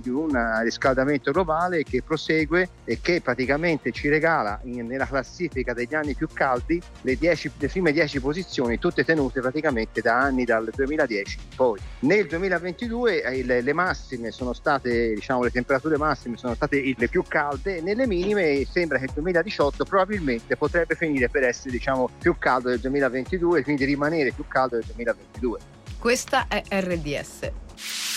di un riscaldamento globale che prosegue e che praticamente ci regala in, nella classifica degli anni più caldi le, 10, le prime 10 posizioni, tutte tenute praticamente da anni dal 2010 in poi. Nel 2022 eh, le, massime sono state, diciamo, le temperature massime sono state le più calde, nelle minime sembra che il 2018 probabilmente potrebbe finire per essere diciamo, più caldo del 2022 e quindi rimanere più caldo del 2022. Questa è RDS.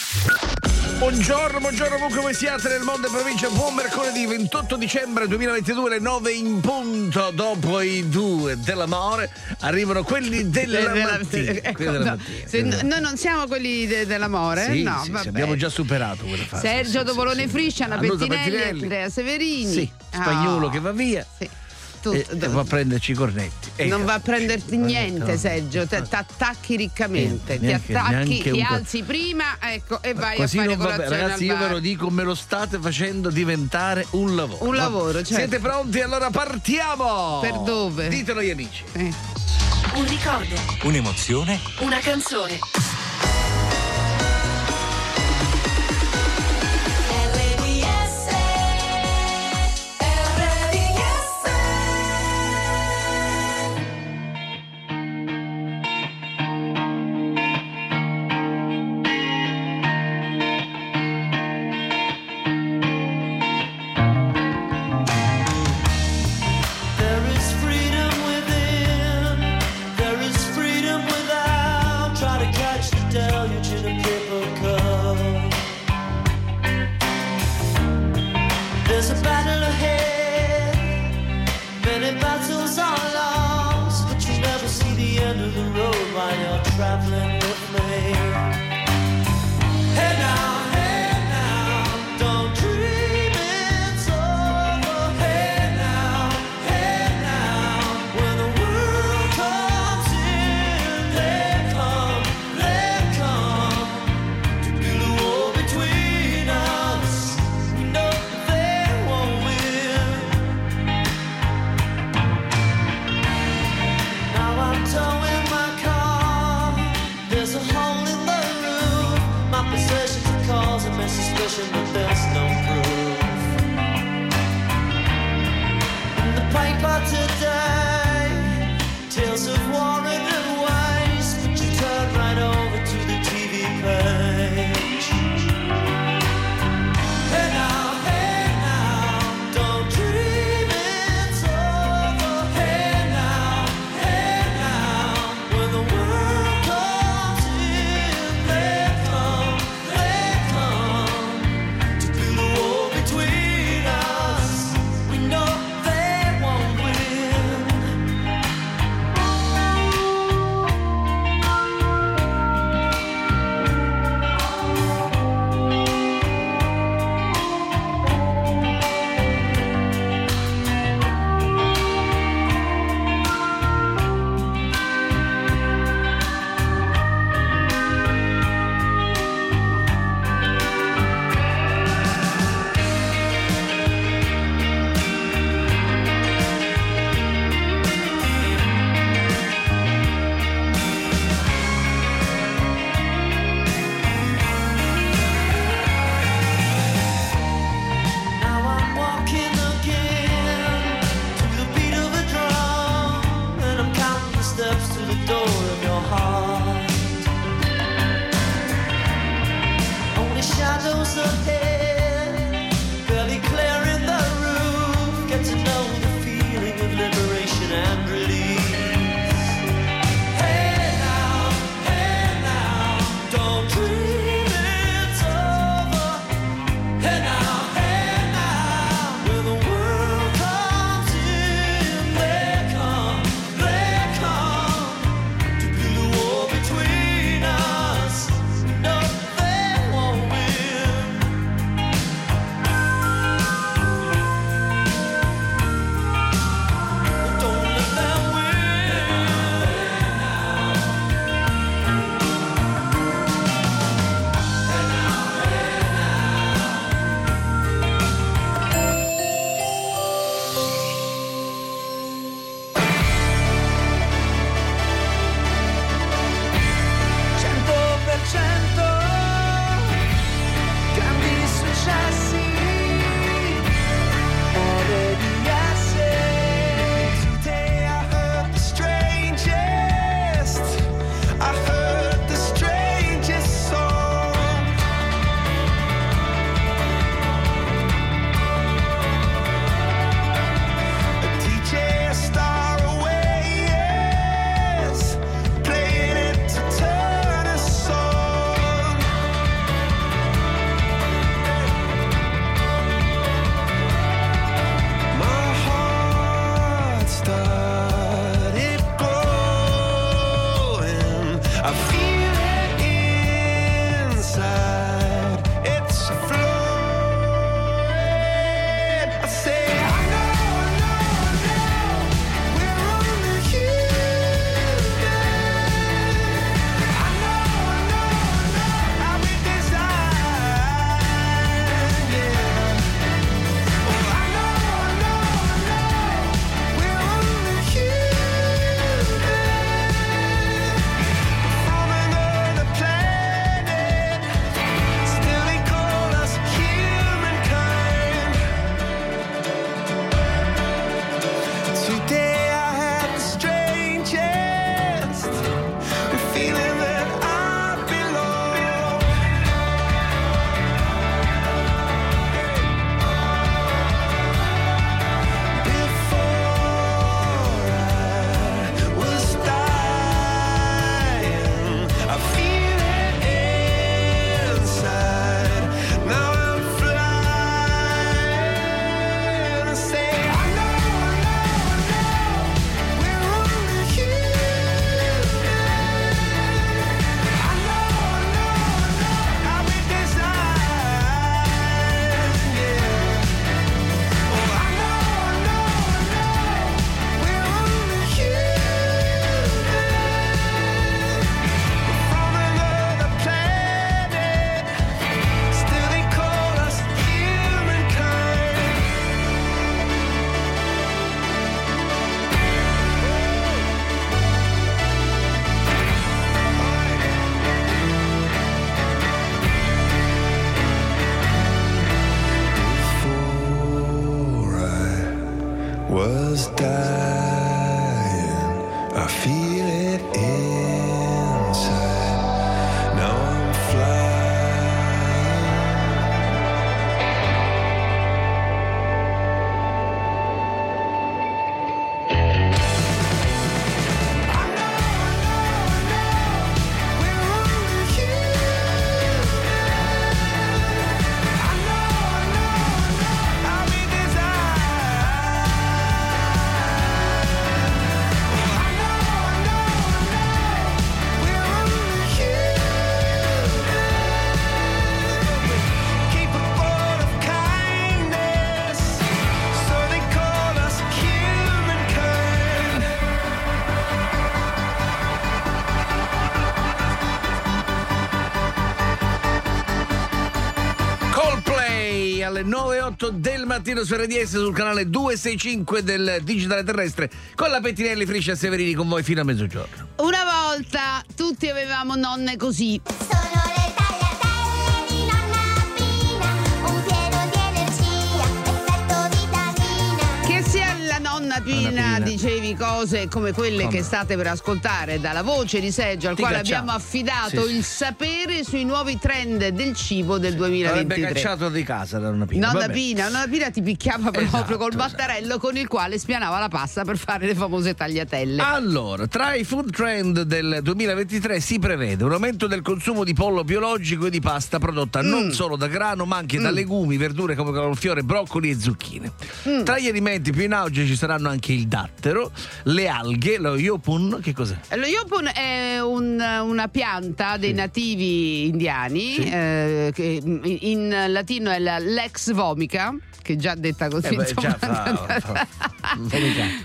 Buongiorno, buongiorno ovunque voi siate nel mondo e provincia. Buon mercoledì 28 dicembre 2022, le 9 in punto. Dopo i due dell'amore arrivano quelli della, Della- mattina. ecco, Quelli della no, mattina. se no- noi non siamo quelli de- dell'amore, Sì, no, sì, sì, abbiamo già superato quella fase. Sergio sì. Friscia, Anna Annusa Pettinelli, Pettinelli. Andrea Severini. Sì, spagnolo Ah, che va via sì. Tu- e, e va a prenderci i cornetti. Ecco. non va a prenderti niente, no. Sergio. Ti attacchi riccamente. Ti attacchi, ti alzi prima, ecco, e vai Così a fare non va bene. colazione Ragazzi, al io ve lo dico, me lo state facendo diventare un lavoro. Un lavoro, certo. Siete pronti? Allora partiamo! Per dove? Ditelo agli amici. Eh. Un ricordo, Un'emozione? una canzone. The road while you're traveling was dying. I feel mattino su RDS sul canale 265 del Digitale Terrestre con la Pettinelli Friscia Severini con voi fino a mezzogiorno. Una volta tutti avevamo nonne così. La nonna Pina, Pina. dicevi cose come quelle Come? che state per ascoltare dalla voce di Seggio al Ti quale cacciamo. abbiamo affidato Sì, il sapere sui nuovi trend del cibo del Avrebbe 2023. cacciato di casa da una pina. Nonna. Pina, nonna Pina ti picchiava proprio Esatto, col esatto. battarello con il quale spianava la pasta per fare le famose tagliatelle. Allora, tra i food trend del 2023 si prevede un aumento del consumo di pollo biologico e di pasta prodotta Mm. non solo da grano ma anche da legumi, verdure come cavolfiore, broccoli e zucchine. Mm. Tra gli alimenti più in auge ci saranno anche il dattero, le alghe, lo yopun, che cos'è? Lo yopun è un- una pianta dei nativi indiani, Sì. eh, che in, in latino è la lex vomica, che già detta così. Eh beh, insomma. già fa- fa-.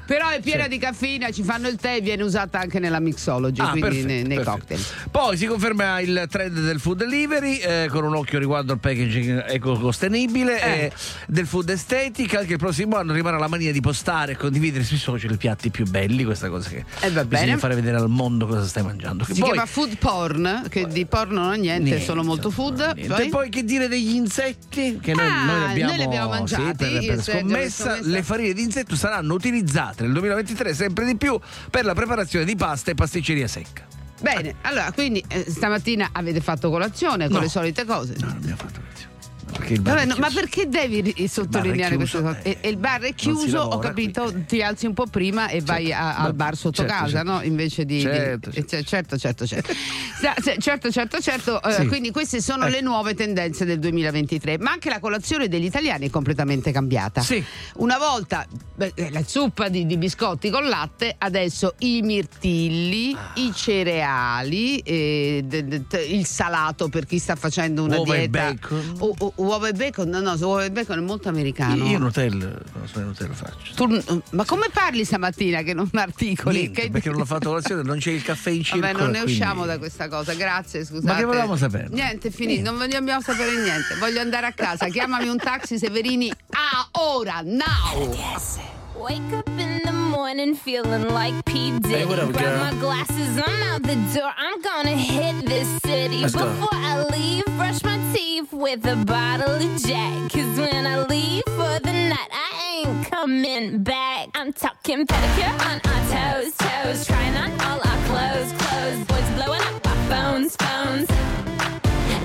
Però è piena Sì. di caffeina, ci fanno il tè e viene usata anche nella mixology, Ah, quindi perfetto, nei, nei perfetto. cocktail. Poi si conferma il trend del food delivery eh, con un occhio riguardo al packaging ecosostenibile Eh. e del food estetica. Anche il prossimo anno rimarrà la mania di postare e condividere sui social i piatti più belli. Questa cosa che Eh, va bisogna bene. fare vedere al mondo cosa stai mangiando. Che Si poi- chiama food porn, che di porno non ha niente, Niente, sono molto food. Poi? E poi che dire degli insetti? Che noi, Ah, noi abbiamo, noi li abbiamo mangiati, sì, per, per scommessa. scommessa. Le farine di insetto saranno utilizzate nel 2023 sempre di più per la preparazione di pasta e pasticceria secca. Bene, allora quindi eh, stamattina avete fatto colazione con No. le solite cose. No, non abbiamo fatto colazione. Vabbè, no, ma perché devi sottolineare cose? E, eh, e il bar è chiuso, ho lavora capito, qui. ti alzi un po' prima e vai a- al bar sotto certo, casa, certo. no? Invece di. di- Certo, eh, certo. certo, certo, certo. Se- certo, certo, certo, eh, Sì. quindi queste sono Ecco. le nuove tendenze del 2023. Ma anche la colazione degli italiani è completamente cambiata. Sì. Una volta beh, eh, la zuppa di, di biscotti con latte, adesso i mirtilli, Ah. i cereali, eh, de- de- te- il salato per chi sta facendo una Uova e dieta. bacon. U- u- uova e bacon? No, no, uova e bacon è molto americano. Io Nutella, in Nutella faccio. Tu- ma come parli stamattina che non articoli? Niente, Che- perché non ho fatto colazione, non c'è il caffè in circolo. Vabbè, non ne quindi- usciamo da questa cosa, grazie, scusate. Ma che volevamo sapere? Niente, è finito, non vogliamo sapere niente. Voglio andare a casa. Chiamami un taxi Severini. Ah, ora, now! Wake up in the morning feeling like P. Diddy. Hey, what up, Grab girl? my glasses, I'm out the door. I'm gonna hit this city. Let's go. I leave, brush my teeth with a bottle of Jack. Cause when I leave for the night, I ain't coming back. I'm talking pedicure on our toes, toes. Trying on all our clothes, clothes. Boys blowing up our phones, phones.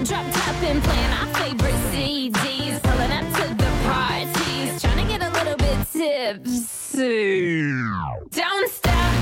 Drop top and playing our favorite CDs. Pulling up tips. Don't stop.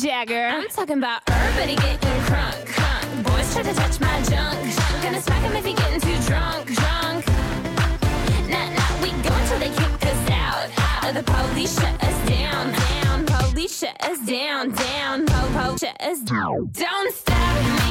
Jagger. I'm talking about everybody getting crunk, crunk. Boys try to touch my junk, junk. Gonna smack him if he getting too drunk, drunk. Nah, nah, we go until they kick us out, out. The police shut us down, down. Police shut us down, down. Po, po, shut us down. Don't stop me.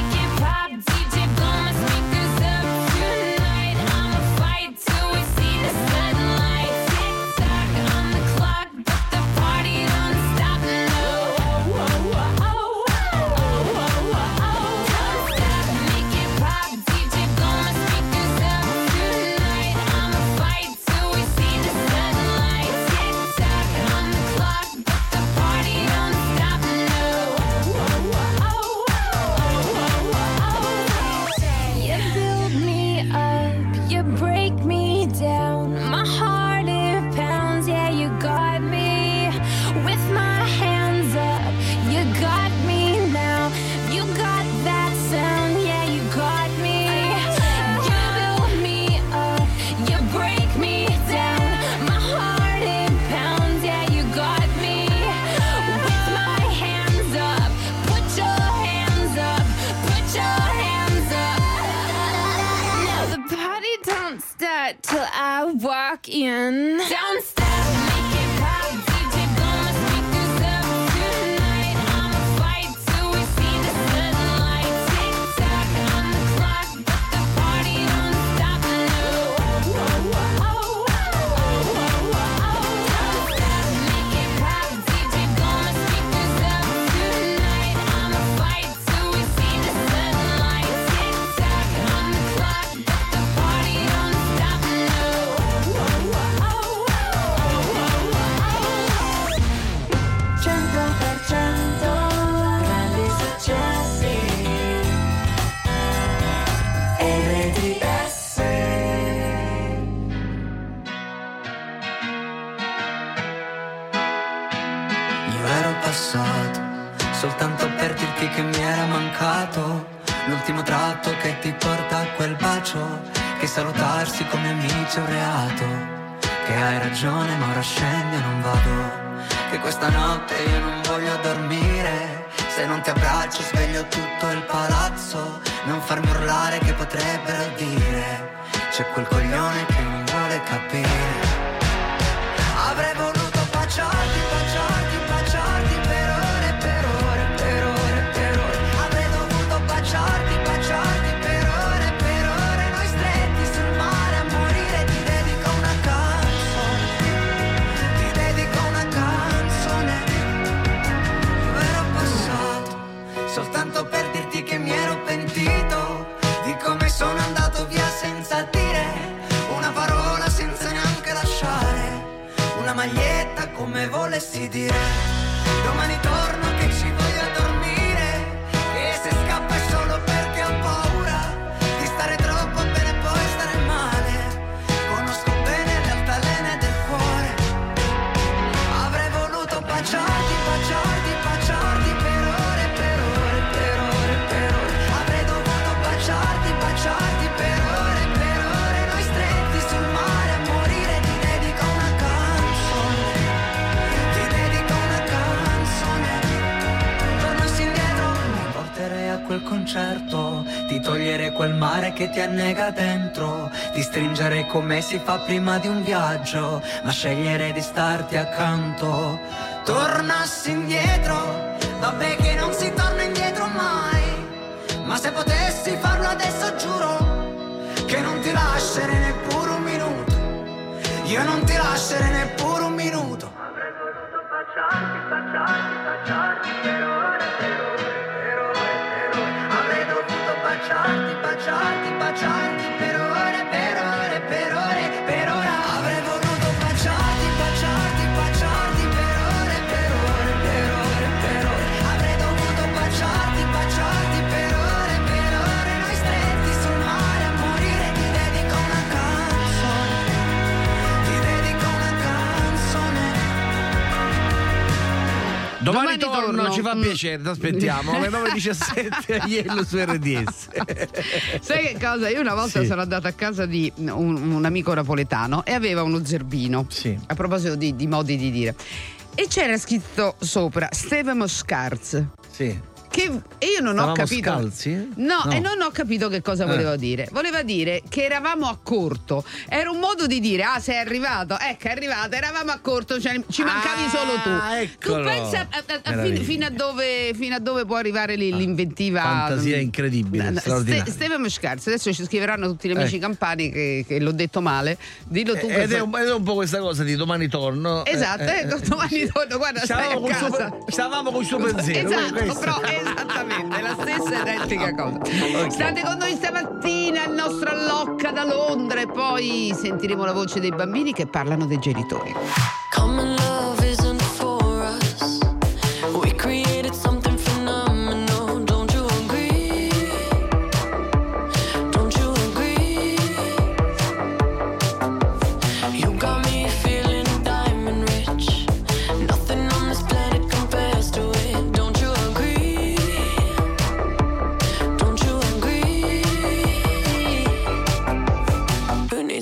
non è che non vuole capire come volessi dire. Domani torno quel concerto, di togliere quel mare che ti annega dentro, di stringere come si fa prima di un viaggio, ma scegliere di starti accanto. Tornassi indietro, vabbè che non si torna indietro mai, ma se potessi farlo adesso giuro che non ti lascerei neppure un minuto, io non ti lascerei neppure un minuto. Avrei voluto baciarti, baciarti, baciarti. buongiorno. Ci fa piacere, ti aspettiamo. Alle 9.17 Iello su RDS. Sai che cosa? Io una volta sì. sono andata a casa di un, un, amico napoletano e aveva uno zerbino. Sì. A proposito di, di modi di dire. E c'era scritto sopra Steve Moscarz. Sì che e io non ho Stavamo capito. scalzi? No, No. e non ho capito che cosa Eh. voleva dire. Voleva dire che eravamo a corto. Era un modo di dire, ah, sei arrivato. Ecco, è arrivato, eravamo a corto, cioè, ci mancavi Ah, solo tu. eccolo. Tu pensa a- a- a- fin- fino, a dove, fino a dove può arrivare lì l'inventiva. Fantasia incredibile, No, straordinaria. Ste- Stefano Scarzi, adesso ci scriveranno tutti gli amici Eh. campani che, che l'ho detto male. Dillo tu per Ed è, un, ed è un po' questa cosa di domani torno. Esatto, Eh, ecco, domani torno, guarda, Stavamo pe- stavamo col suo pensiero. Esatto, però esattamente la stessa identica cosa. State con noi stamattina il nostro Allocca da Londra e poi sentiremo la voce dei bambini che parlano dei genitori. Common love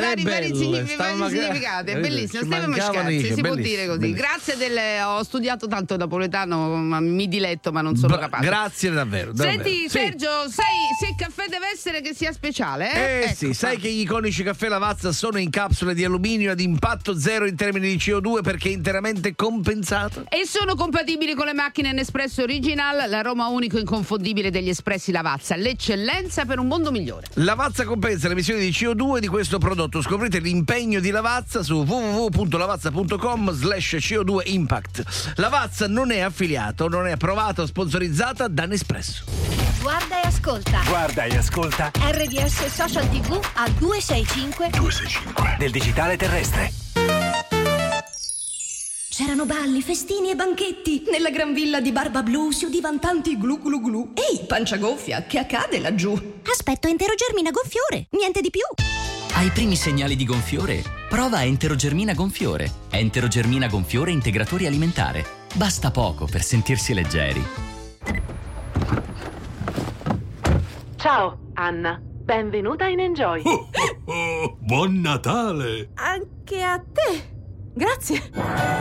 Vari, vari, significati, è bellissimo. Ci Stefano mancavano Scarzi, i- si può dire così. Grazie delle, ho studiato tanto napoletano, ma mi diletto, ma non sono Bra- capace. Grazie davvero. davvero. Senti, Sì. Sergio, sai se il caffè deve essere che sia speciale? Eh, Eh Ecco sì, sai che gli iconici caffè Lavazza sono in capsule di alluminio ad impatto zero in termini di CO2 perché è interamente compensato? E sono compatibili con le macchine Nespresso Original, l'aroma unico e inconfondibile degli espressi Lavazza, l'eccellenza per un mondo migliore. Lavazza compensa le emissioni di CO2 di questo prodotto. Scoprite l'impegno di Lavazza su www.lavazza.com slash CO2 Impact. Lavazza non è affiliato, non è approvata o sponsorizzata da Nespresso. Guarda e ascolta. Guarda e ascolta RDS Social TV al 265 265 del digitale terrestre. C'erano balli, festini e banchetti. Nella gran villa di Barba Blu si udivano tanti glu glu glu. Ehi, pancia gonfia, che accade laggiù? Aspetto enterogermina gonfiore, niente di più. Ai primi segnali di gonfiore? Prova Enterogermina gonfiore. Enterogermina gonfiore integratore alimentare. basta poco per sentirsi leggeri. Ciao, Anna. Benvenuta in Enjoy. Oh, buon Natale! Anche a te. Grazie.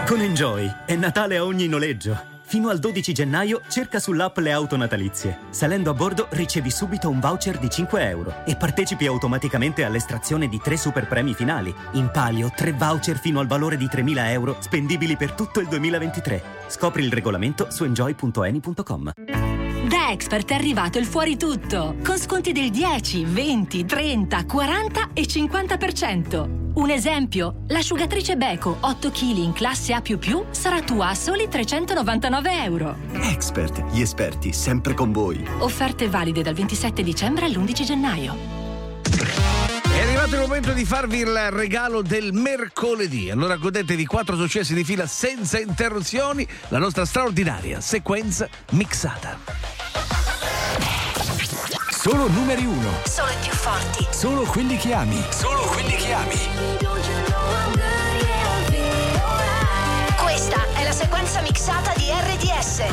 Con Enjoy è Natale a ogni noleggio. Fino al 12 gennaio cerca sull'app le auto natalizie. Salendo a bordo ricevi subito un voucher di 5 euro e partecipi automaticamente all'estrazione di tre super premi finali. In palio tre voucher fino al valore di 3.000 euro spendibili per tutto il 2023. Scopri il regolamento su enjoy.eni.com. Da Expert è arrivato il fuori tutto, con sconti del 10, 20, 30, 40 e 50%. Un esempio, l'asciugatrice Beko 8 kg in classe A++ sarà tua a soli 399 euro. Expert, gli esperti sempre con voi. Offerte valide dal 27 dicembre all'11 gennaio. È arrivato il momento di farvi il regalo del mercoledì. Allora godetevi quattro successi di fila senza interruzioni, la nostra straordinaria sequenza mixata. Solo numeri uno. Solo i più forti. Solo quelli che ami. Solo quelli che ami. Questa è la sequenza mixata di RDS.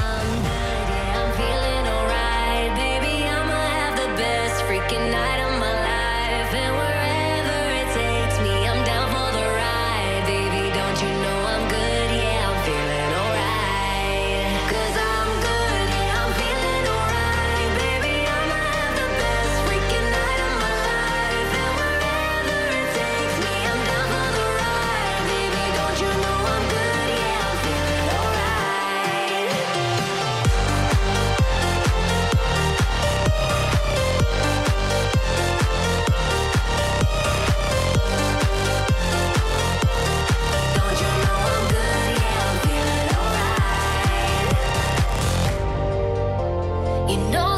You know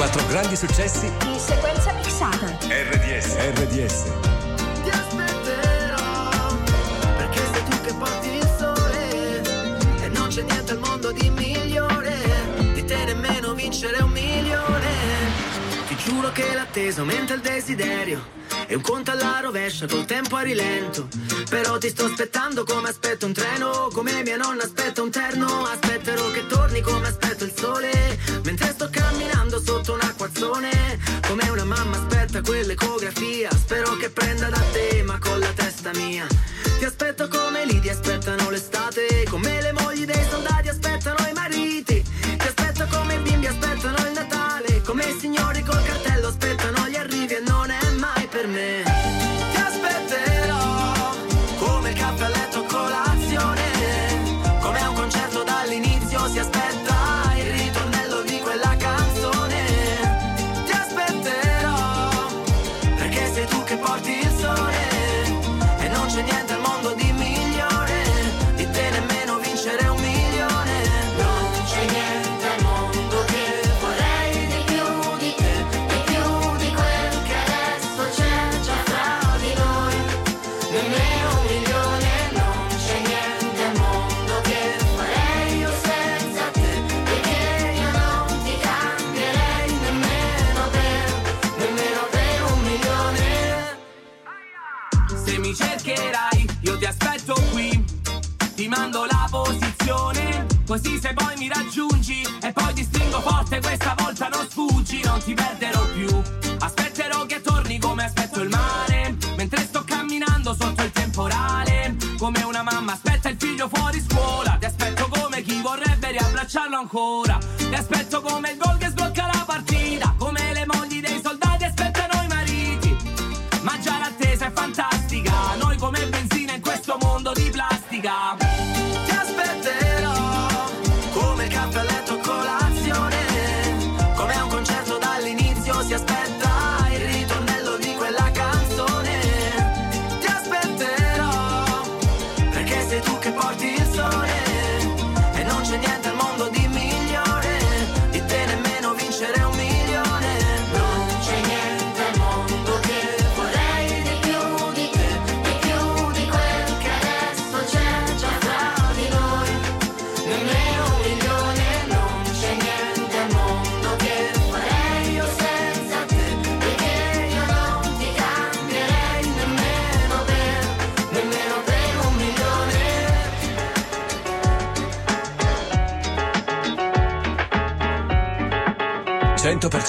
Quattro grandi successi In sequenza mixata. RDS. RDS. Ti aspetterò perché sei tu che porti il sole e non c'è niente al mondo di migliore di te nemmeno vincere un milione. Ti giuro che l'attesa aumenta il desiderio e un conto alla rovescia col tempo a rilento. Però ti sto aspettando come aspetto un treno, come mia nonna aspetta un terno. Aspetterò che torni come aspetto il sole, mentre sto camminando sotto un acquazzone. Come una mamma aspetta quell'ecografia, spero che prenda da te, ma con la testa mia. Ti aspetto come lì ti aspettano l'estate, come le mogli dei soldati aspettano i mariti. Ti aspetto come i bimbi aspettano il Natale, come i signori col cartello aspettano mai Così se poi mi raggiungi. E poi ti stringo forte questa volta non sfuggi Non ti perderò più. Aspetterò che torni come aspetto il mare Mentre sto camminando sotto il temporale. Come una mamma aspetta il figlio fuori scuola Ti aspetto come chi vorrebbe riabbracciarlo ancora. Ti aspetto come il gol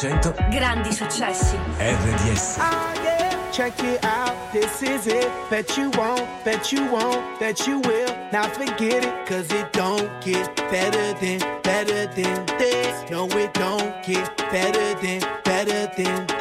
100% Grandi successi. RDS. Ah, yeah, check it out, this is it. Bet you won't, bet you won't, bet you will. Now forget it, cause it don't get better than, better than this. No, it don't get better than, better than this.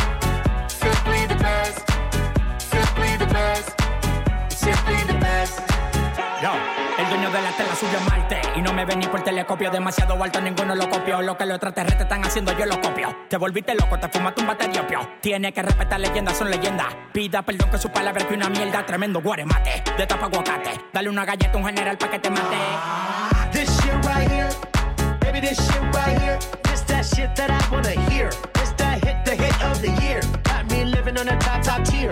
De la tela subió a Marte. Y no me ven ni por telescopio. Demasiado alto, ninguno lo copió Lo que los extraterrestres están haciendo, yo lo copio. Te volviste loco, te fumaste un batería opio. Tiene que respetar leyendas, son leyendas. Pida perdón que su palabra que una mierda. Tremendo guaremate, de tapa aguacate. Dale una galleta a un general pa' que te mate. This shit right here, baby, this shit right here. This that shit that I wanna hear. This that hit, the hit of the year. Got me living on a top, top tier.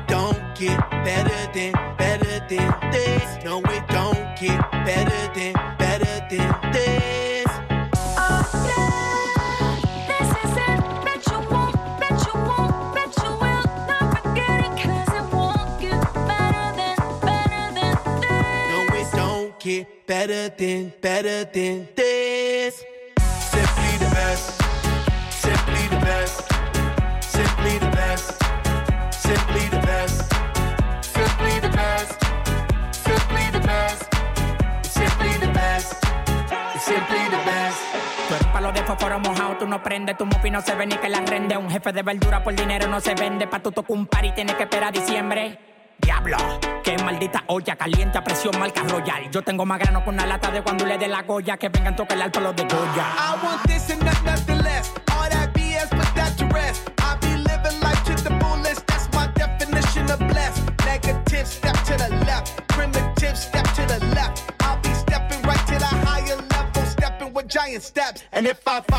get better than, better than this. No, it don't get better than, better than this. Okay. Cause it won't get better than, better than this. No, it don't get better than, better than this. Simply the best. Simply the best. Simply the Simply the best. Tú eres palo de fósforo mojado, tú no prendes, tu mufi no se ve ni que la rende. Un jefe de verdura por dinero no se vende. Pa' tu tocar un par y tienes que esperar a diciembre. Diablo, qué maldita olla caliente a presión marca royal. Yo tengo más grano con una lata de cuando le dé la goya. Que vengan tocar el alto los de Goya. I want this and not nothing less.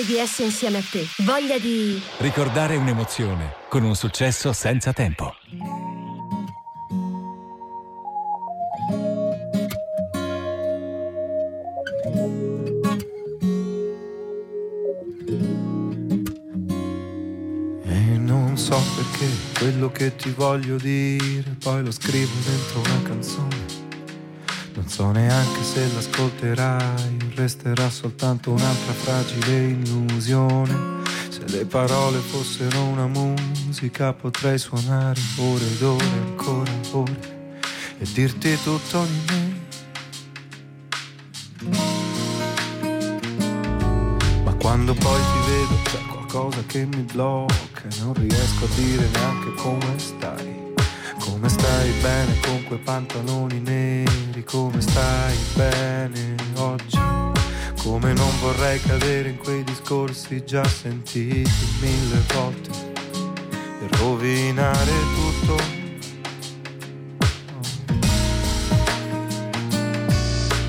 RDS insieme a te. Voglia di... Ricordare un'emozione con un successo senza tempo. E non so perché quello che ti voglio dire poi lo scrivo dentro una canzone. Non so neanche se l'ascolterai, resterà soltanto un'altra fragile illusione. Se le parole fossero una musica potrei suonare ore ed ore, ancora ore, e dirti tutto di me. Ma quando poi ti vedo c'è qualcosa che mi blocca e non riesco a dire neanche come stai. Come stai bene con quei pantaloni neri, come stai bene oggi. Come non vorrei cadere in quei discorsi già sentiti mille volte e rovinare tutto.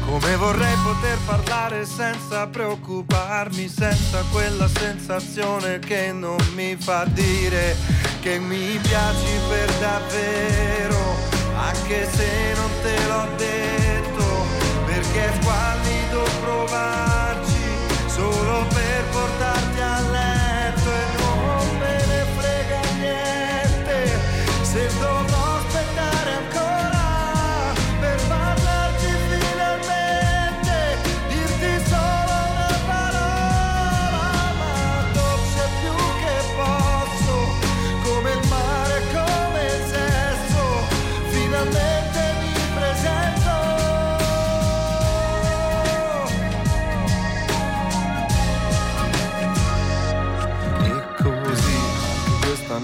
Come vorrei poter parlare senza preoccuparmi, senza quella sensazione che non mi fa dire che mi piaci per davvero, anche se non te l'ho detto, perché è squallido provarci solo per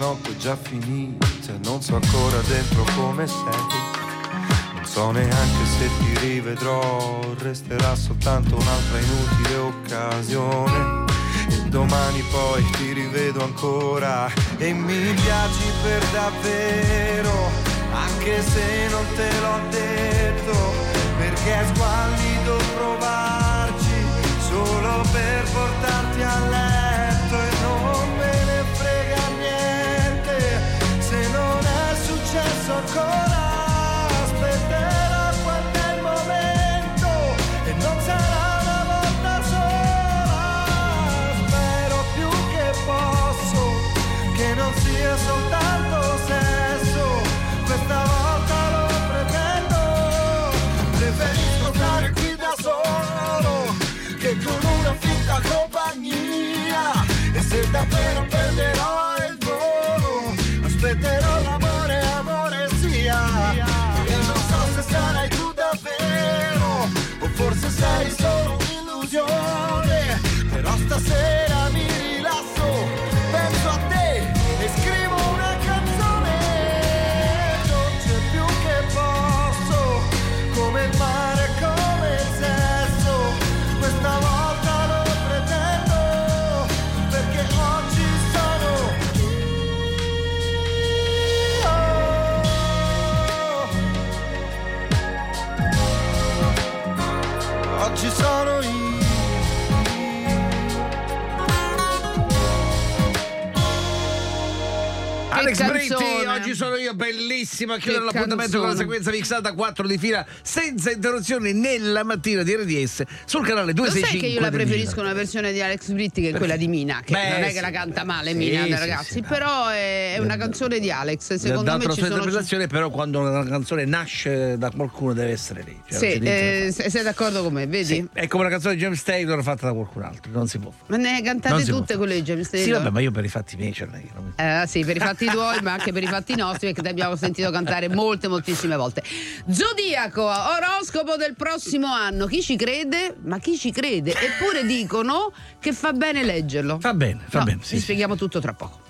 notte già finita, non so ancora dentro come sei. Non so neanche se ti rivedrò, resterà soltanto un'altra inutile occasione. E domani poi ti rivedo ancora e mi piaci per davvero, anche se non te l'ho detto, perché è squallido provarci solo per portarti a letto bellissima. a Chiudere l'appuntamento con la sequenza mixata 4 di fila senza interruzioni nella mattina di RDS sul canale Lo 265. sai che io la preferisco una versione di Alex Britti che è quella di Mina, che Beh, non è sì. che la canta male Sì, Mina, sì, ragazzi, sì, però è, è una canzone di Alex, secondo me ci sua sono... interpretazione, però quando una canzone nasce da qualcuno deve essere lì. Cioè, Sì, eh, se- sei d'accordo con me, vedi? Sì, è come una canzone di James Taylor fatta da qualcun altro, non si può fare. Ma ne cantate tutte quelle di James Sì, Taylor? vabbè, ma io per i fatti miei ce l'ho. Eh, sì, per i fatti tuoi, ma anche per i fatti nostri, perché ti abbiamo sentito cantare molte, moltissime volte. Zodiaco, oroscopo del prossimo anno. Chi ci crede? Ma chi ci crede? Eppure dicono che fa bene leggerlo. Fa bene, fa No, bene. Vi spieghiamo tutto tra poco.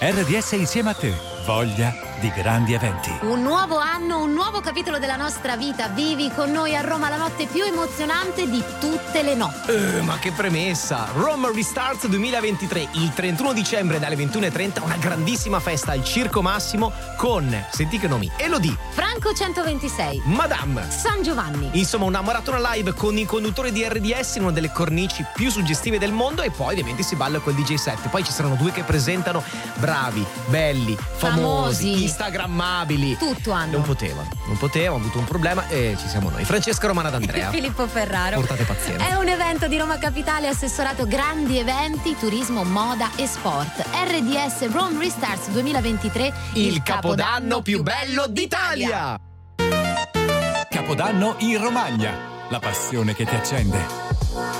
RDS insieme a te. Voglia di grandi eventi. Un nuovo anno, un nuovo capitolo della nostra vita. Vivi con noi a Roma la notte più emozionante di tutte le notti. Eh, ma che premessa! Rome Restarts 2023, il 31 dicembre dalle 21.30, una grandissima festa al Circo Massimo con, senti che nomi, Elodie, Franco 126. Madame. San Giovanni. Insomma, una maratona live con i conduttori di RDS in una delle cornici più suggestive del mondo e poi ovviamente si balla col DJ set. Poi ci saranno due che presentano bravi, belli, famosi, Famosi. Instagrammabili. Tutto hanno. Non potevano, non potevano, ho avuto un problema e ci siamo noi. Francesca Romana d'Andrea. Filippo Ferraro. Portate pazienza. È un evento di Roma Capitale assessorato grandi eventi, turismo, moda e sport. RDS Rome Restarts 2023, Il capodanno più bello d'Italia! Capodanno in Romagna. La passione che ti accende.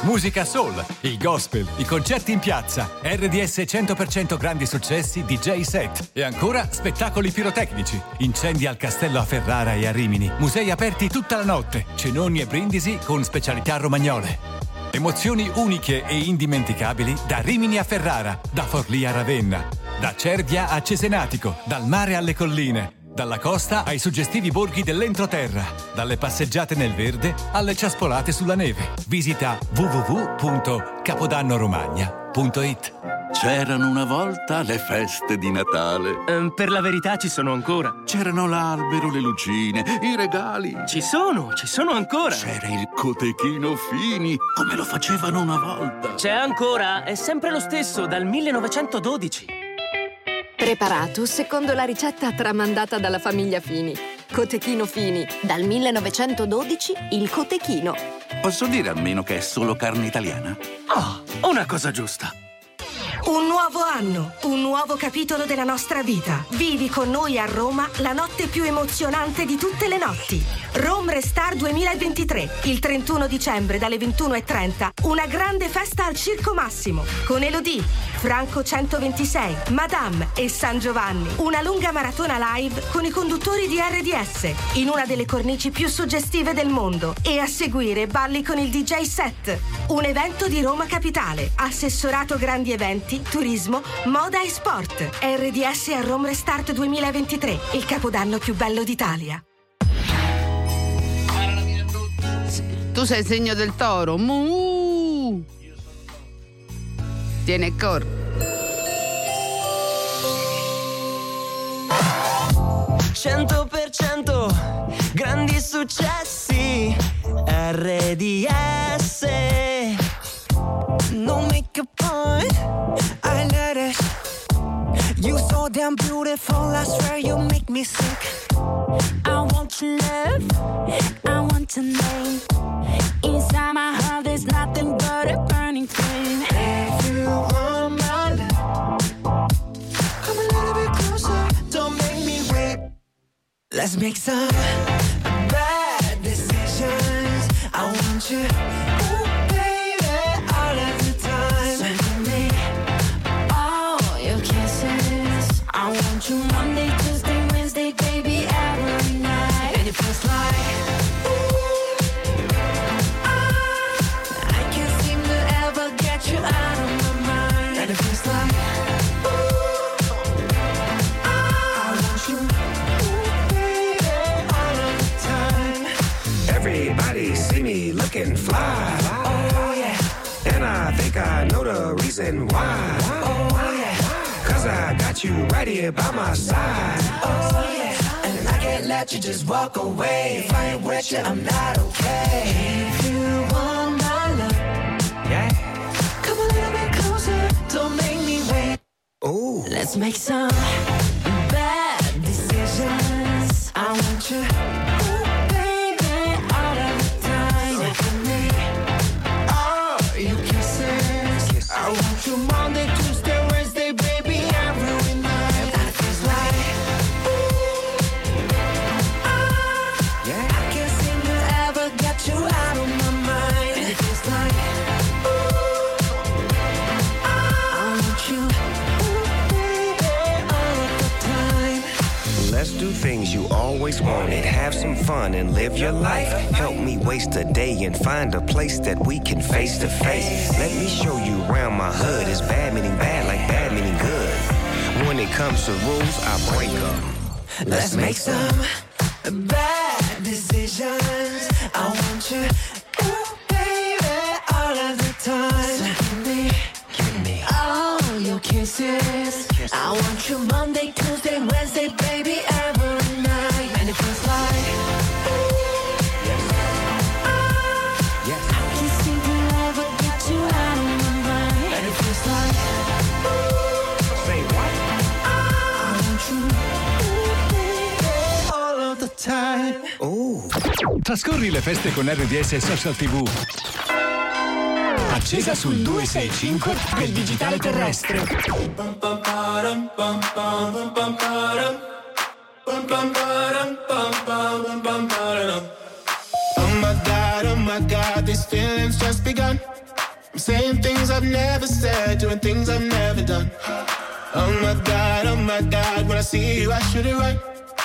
Musica soul, il gospel, i concerti in piazza, RDS 100% grandi successi, DJ set e ancora spettacoli pirotecnici, incendi al castello a Ferrara e a Rimini, musei aperti tutta la notte, cenoni e brindisi con specialità romagnole. Emozioni uniche e indimenticabili da Rimini a Ferrara, da Forlì a Ravenna, da Cervia a Cesenatico, dal mare alle colline. Dalla costa ai suggestivi borghi dell'entroterra, dalle passeggiate nel verde alle ciaspolate sulla neve. Visita www.capodannoromagna.it. C'erano una volta le feste di Natale. Ehm, per la verità ci sono ancora. C'erano l'albero, le lucine, i regali. Ci sono, ci sono ancora. C'era il cotechino Fini, come lo facevano una volta. C'è ancora, è sempre lo stesso, dal 1912. Preparato secondo la ricetta tramandata dalla famiglia Fini. Cotechino Fini, dal 1912 il cotechino. Posso dire almeno che è solo carne italiana? Oh, una cosa giusta. Un nuovo anno, un nuovo capitolo della nostra vita. Vivi con noi a Roma la notte più emozionante di tutte le notti. Rome Restar 2023, il 31 dicembre dalle 21.30, una grande festa al Circo Massimo, con Elodie, Franco 126, Madame e San Giovanni. Una lunga maratona live con i conduttori di RDS, in una delle cornici più suggestive del mondo. E a seguire balli con il DJ set. Un evento di Roma Capitale, assessorato grandi eventi, turismo, moda e sport. RDS a Rome Restart 2023, il capodanno più bello d'Italia. Tu sei il segno del toro. Mu. Tiene cor. 100% grandi successi RDS No make a point I let it You so damn beautiful I swear you make me sick I want your love, I want your name. Inside my heart, there's nothing but a burning flame. If you want my love. Come a little bit closer. Don't make me wait. Let's make some bad decisions. I want you. Ooh, baby, all of the time. So give me. All your kisses. I want you Monday, here by my side. oh yeah And I can't let you just walk away If I ain't with you, I'm not okay If you want my love Yeah. Come a little bit closer, don't make me wait Ooh. Let's make some fun and live your life. Help me waste a day and find a place that we can face to face. Let me show you around my hood. It's bad meaning bad, like bad meaning good. When it comes to rules, I break them. Let's make some Trascorri le feste con RDS e Social TV. Accesa sul 265 del digitale terrestre. Oh my god, oh my god, these feelings just begun. I'm saying things I've never said, doing things I've never done. Oh my god, oh my god, when I see you, I should it right.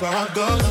that's where I go.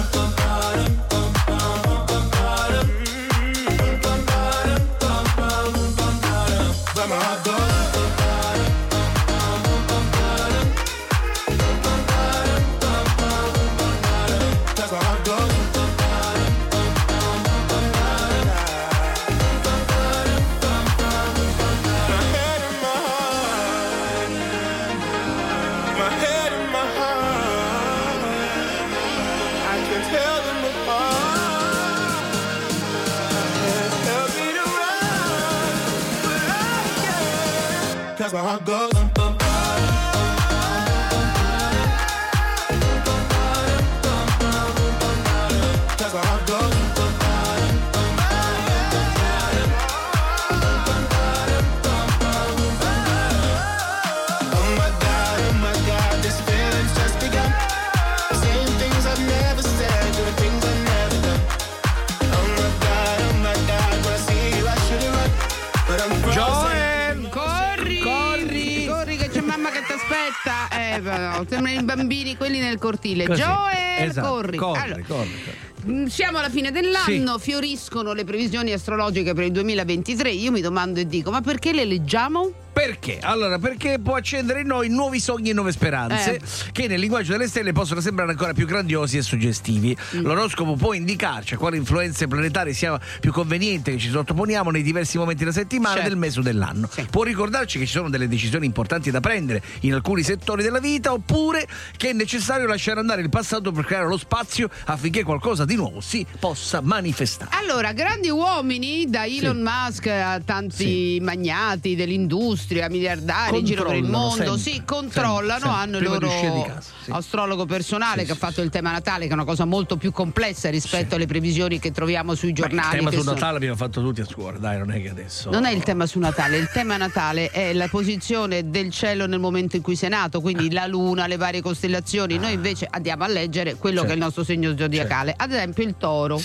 Così. Joel, Esatto, corri. corri, Allora, corri, corri. mm, Siamo alla fine dell'anno, fioriscono le previsioni astrologiche per il 2023. Io mi domando e dico, ma perché le leggiamo? Perché? Allora, perché può accendere in noi nuovi sogni e nuove speranze Eh. che nel linguaggio delle stelle possono sembrare ancora più grandiosi e suggestivi. Mm. L'oroscopo può indicarci a quali influenze planetarie sia più conveniente che ci sottoponiamo nei diversi momenti della settimana, Certo. del mese o dell'anno. Può ricordarci che ci sono delle decisioni importanti da prendere in alcuni settori della vita oppure che è necessario lasciare andare il passato per creare lo spazio affinché qualcosa di nuovo si possa manifestare. Allora, grandi uomini, da Elon Musk a tanti magnati dell'industria, miliardari in giro per il mondo, sempre, sì, controllano, sempre, hanno il loro casa, sì. astrologo personale che ha fatto il tema Natale, che è una cosa molto più complessa rispetto alle previsioni che troviamo sui Il giornali. tema che su sono- Natale abbiamo fatto tutti a scuola, dai, non è che adesso. Non è il tema su Natale, il tema Natale è la posizione del cielo nel momento in cui sei nato, quindi la luna, le varie costellazioni. Noi invece andiamo a leggere quello che è il nostro segno zodiacale. Ad esempio il toro.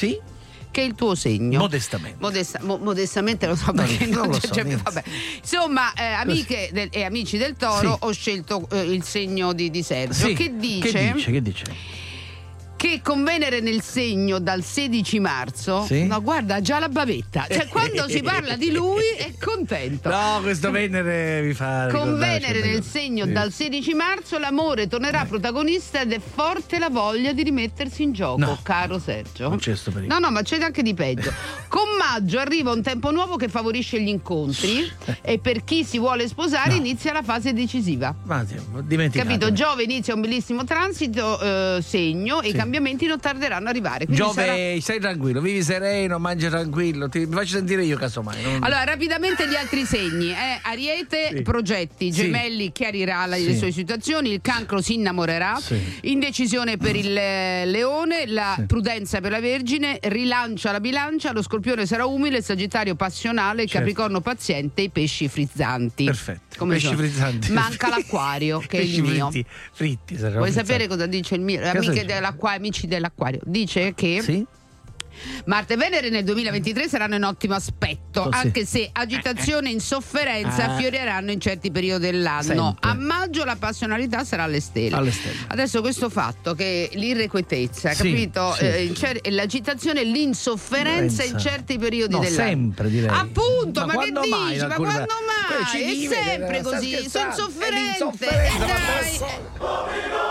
Che è il tuo segno. Modestamente. Modesta- mo- modestamente lo so perché non non lo so, vabbè. Insomma, eh, amiche del- e amici del toro, Sì. ho scelto eh, il segno di, di Sergio Sì, che dice Che dice? Che dice? Che con Venere nel segno dal 16 marzo, Sì? no guarda, già la bavetta, cioè quando si parla di lui è contento. No, questo Venere mi fa. Con Venere nel segno Sì. dal 16 marzo l'amore tornerà protagonista ed è forte la voglia di rimettersi in gioco, No. caro Sergio. Non c'è sto pericolo. No, no, ma c'è anche di peggio. Con maggio arriva un tempo nuovo che favorisce gli incontri e per chi si vuole sposare inizia la fase decisiva. Ma sì, dimenticato. Capito? Giove inizia un bellissimo transito eh, segno e i Sì. Cambiamenti non tarderanno ad arrivare. Quindi Giove, sarà- stai tranquillo, vivi sereno, mangia tranquillo. Ti, faccio sentire io, casomai. non- Allora, rapidamente gli altri segni. eh. Ariete, Sì. progetti, Sì. gemelli chiarirà la- le Sì. sue situazioni, il cancro si innamorerà, Sì. indecisione per il eh, leone, la prudenza per la vergine, rilancia la bilancia, lo scorpione sarà umile, il sagittario passionale, il Certo. capricorno paziente, i pesci frizzanti. Perfetto. Come Pesci frizzanti. Manca l'acquario, che è Pesci il mio. fritti, fritti Vuoi frizzati. sapere cosa dice il mio? Amiche dell'acqua- amici dell'acquario. Dice che Sì? Marte e Venere nel 2023 saranno in ottimo aspetto, Oh, sì. anche se agitazione e insofferenza Ah. affioreranno in certi periodi dell'anno. Sempre. A maggio la passionalità sarà alle stelle. Alle stelle. Adesso questo fatto che l'irrequietezza, Sì, capito? sì. Eh, in cer- l'agitazione e l'insofferenza in Sofferenza. certi periodi No, dell'anno. sempre, direi. Appunto, Ma ma, che quando dici? mai in ma quando mai? È sempre così, sono sofferente. Eh, ma dai.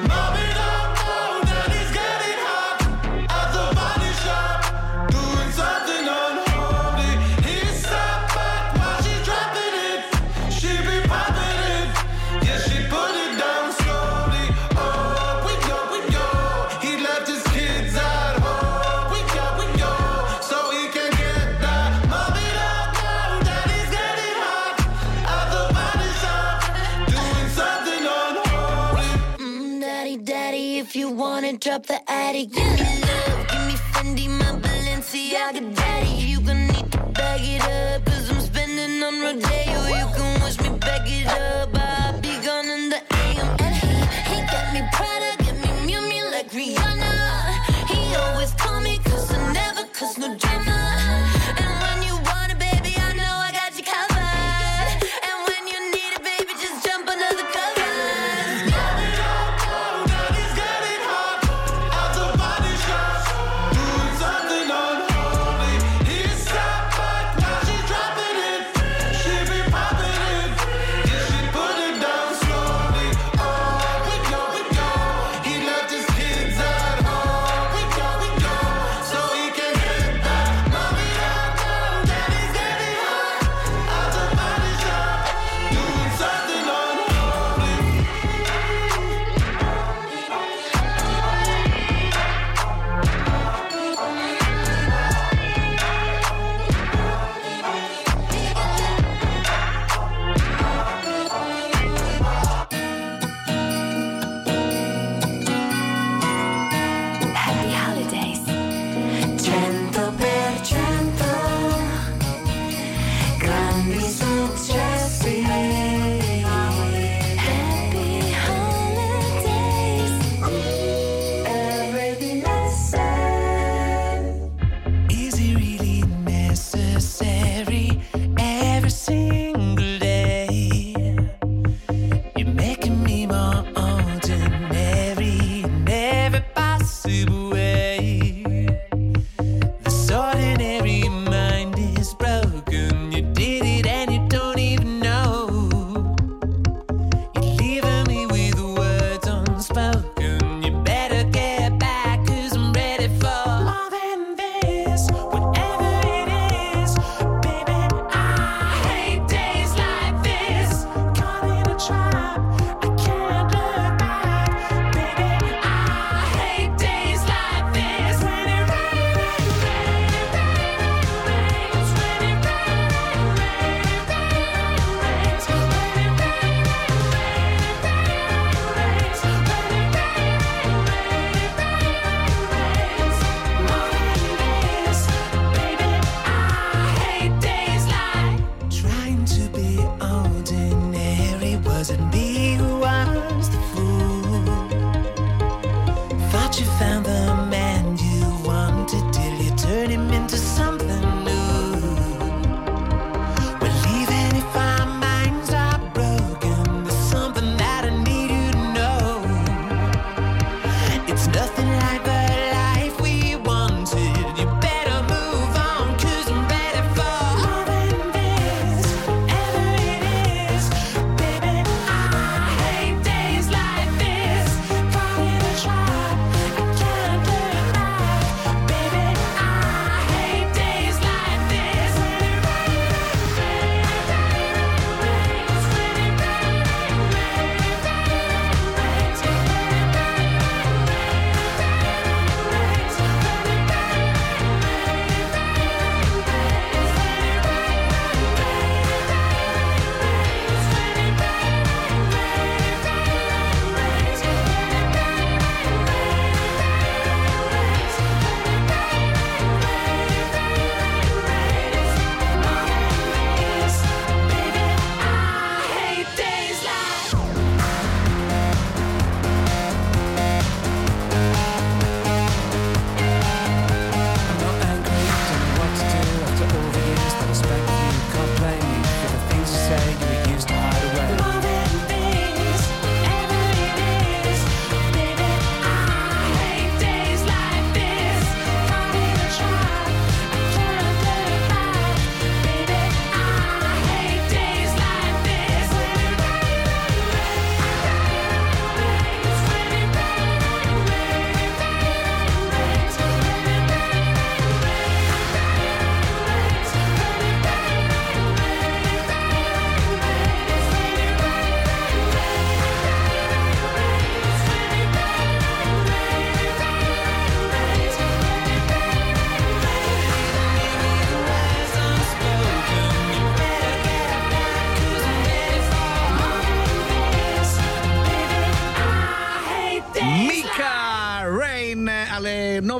up the attic. Yeah.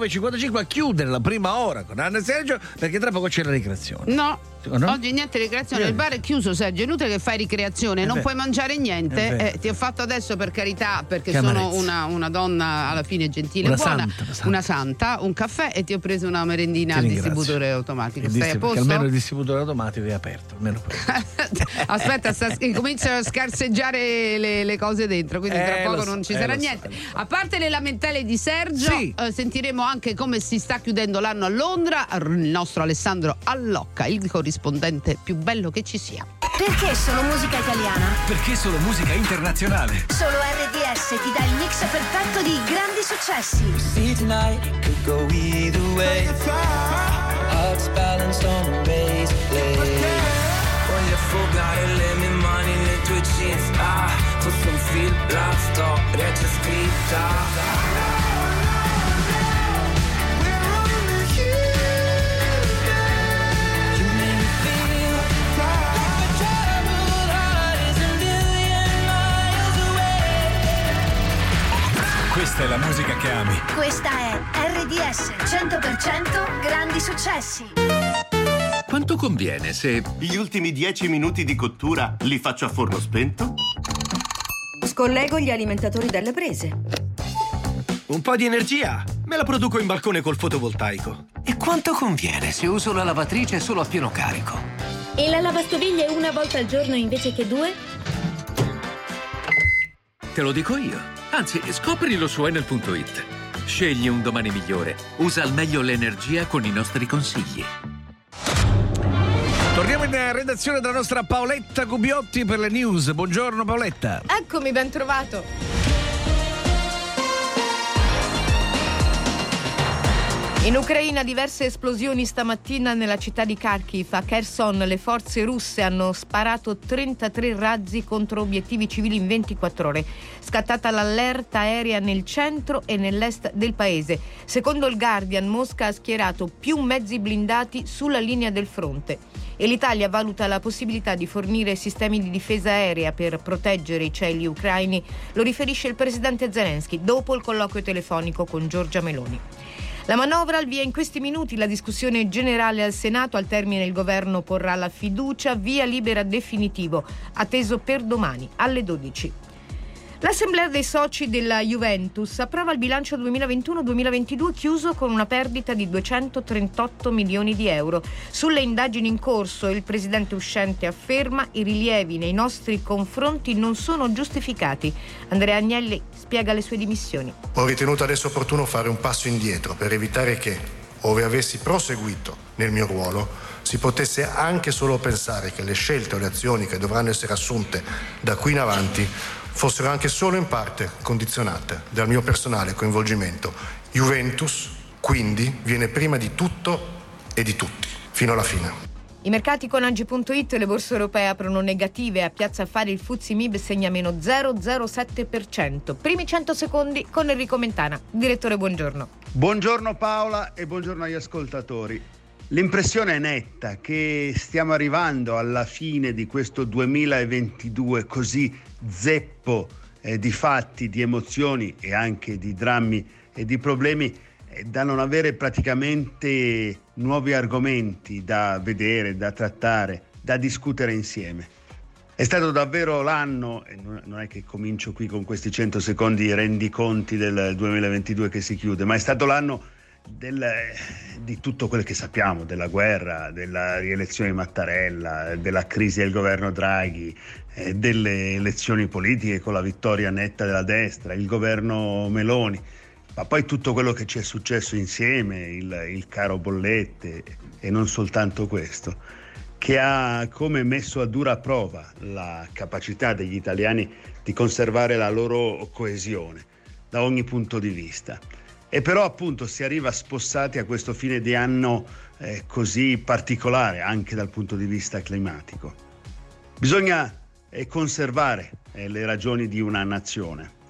9.55 a chiudere la prima ora con Anna e Sergio perché tra poco c'è la ricreazione. No. No? Oggi niente ricreazione, Niente. il bar è chiuso Sergio, è inutile che fai ricreazione, È non vero. puoi mangiare niente, vero. eh, ti ho fatto adesso per carità perché Che sono una, una donna alla fine gentile, Una buona, santa, una santa. una santa, un caffè e ti ho preso una merendina al distributore automatico. Il Stai distrib- posto? almeno il distributore automatico è aperto. Almeno. Aspetta, sta, cominciano a scarseggiare le, le cose dentro, quindi Eh, tra lo poco non ci eh, sarà lo so, niente. A parte le lamentele di Sergio, Sì. eh, sentiremo anche come si sta chiudendo l'anno a Londra. Il nostro Alessandro Allocca, il corrispondente più bello che ci sia. Perché solo musica italiana? Perché solo musica internazionale? Solo RDS ti dà il mix perfetto di grandi successi. See tonight could go either way. Hearts balanced on a razor blade. Voglio affogare le mie mani nei tuoi jeans. Ah, fosse un film, la storia già RDS 100% grandi successi. Quanto conviene se gli ultimi 10 minuti di cottura li faccio a forno spento? Scollego gli alimentatori dalle prese. Un po' di energia me la produco in balcone col fotovoltaico. E quanto conviene se uso la lavatrice solo a pieno carico? E la lavastoviglie una volta al giorno invece che due? Te lo dico io. Anzi, scoprilo su enel.it. Scegli un domani migliore. Usa al meglio l'energia con i nostri consigli. Torniamo in redazione dalla nostra Paoletta Gubiotti per le news. Buongiorno Paoletta. Eccomi, ben trovato. In Ucraina diverse esplosioni stamattina nella città di Kharkiv. A Kherson le forze russe hanno sparato 33 razzi contro obiettivi civili in 24 ore. Scattata l'allerta aerea nel centro e nell'est del paese. Secondo il Guardian, Mosca ha schierato più mezzi blindati sulla linea del fronte. E l'Italia valuta la possibilità di fornire sistemi di difesa aerea per proteggere i cieli ucraini, lo riferisce il presidente Zelensky dopo il colloquio telefonico con Giorgia Meloni. La manovra al via in questi minuti, la discussione generale al Senato, al termine il governo porrà la fiducia, via libera definitivo, atteso per domani alle 12. L'assemblea dei soci della Juventus approva il bilancio 2021-2022 chiuso con una perdita di 238 milioni di euro. Sulle indagini in corso il presidente uscente afferma i rilievi nei nostri confronti non sono giustificati. Andrea Agnelli spiega le sue dimissioni. Ho ritenuto adesso opportuno fare un passo indietro per evitare che, ove avessi proseguito nel mio ruolo, si potesse anche solo pensare che le scelte o le azioni che dovranno essere assunte da qui in avanti fossero anche solo in parte condizionate dal mio personale coinvolgimento. Juventus, quindi, viene prima di tutto e di tutti, fino alla fine. I mercati con Angi.it e le borse europee aprono negative. A Piazza Affari il Fuzzi Mib segna meno 0,07%. Primi 100 secondi con Enrico Mentana. Direttore, buongiorno. Buongiorno Paola e buongiorno agli ascoltatori. L'impressione è netta che stiamo arrivando alla fine di questo 2022 così zeppo eh, di fatti, di emozioni e anche di drammi e di problemi eh, da non avere praticamente nuovi argomenti da vedere, da trattare, da discutere insieme. È stato davvero l'anno, e non è che comincio qui con questi 100 secondi rendiconti del 2022 che si chiude, ma è stato l'anno del- di tutto quello che sappiamo, della guerra, della rielezione di Mattarella, della crisi del governo Draghi, eh, delle elezioni politiche con la vittoria netta della destra, il governo Meloni, ma poi tutto quello che ci è successo insieme, il, il caro bollette e non soltanto questo, che ha come messo a dura prova la capacità degli italiani di conservare la loro coesione da ogni punto di vista. E però appunto si arriva spossati a questo fine di anno eh, così particolare anche dal punto di vista climatico. Bisogna eh, conservare eh, le ragioni di una nazione.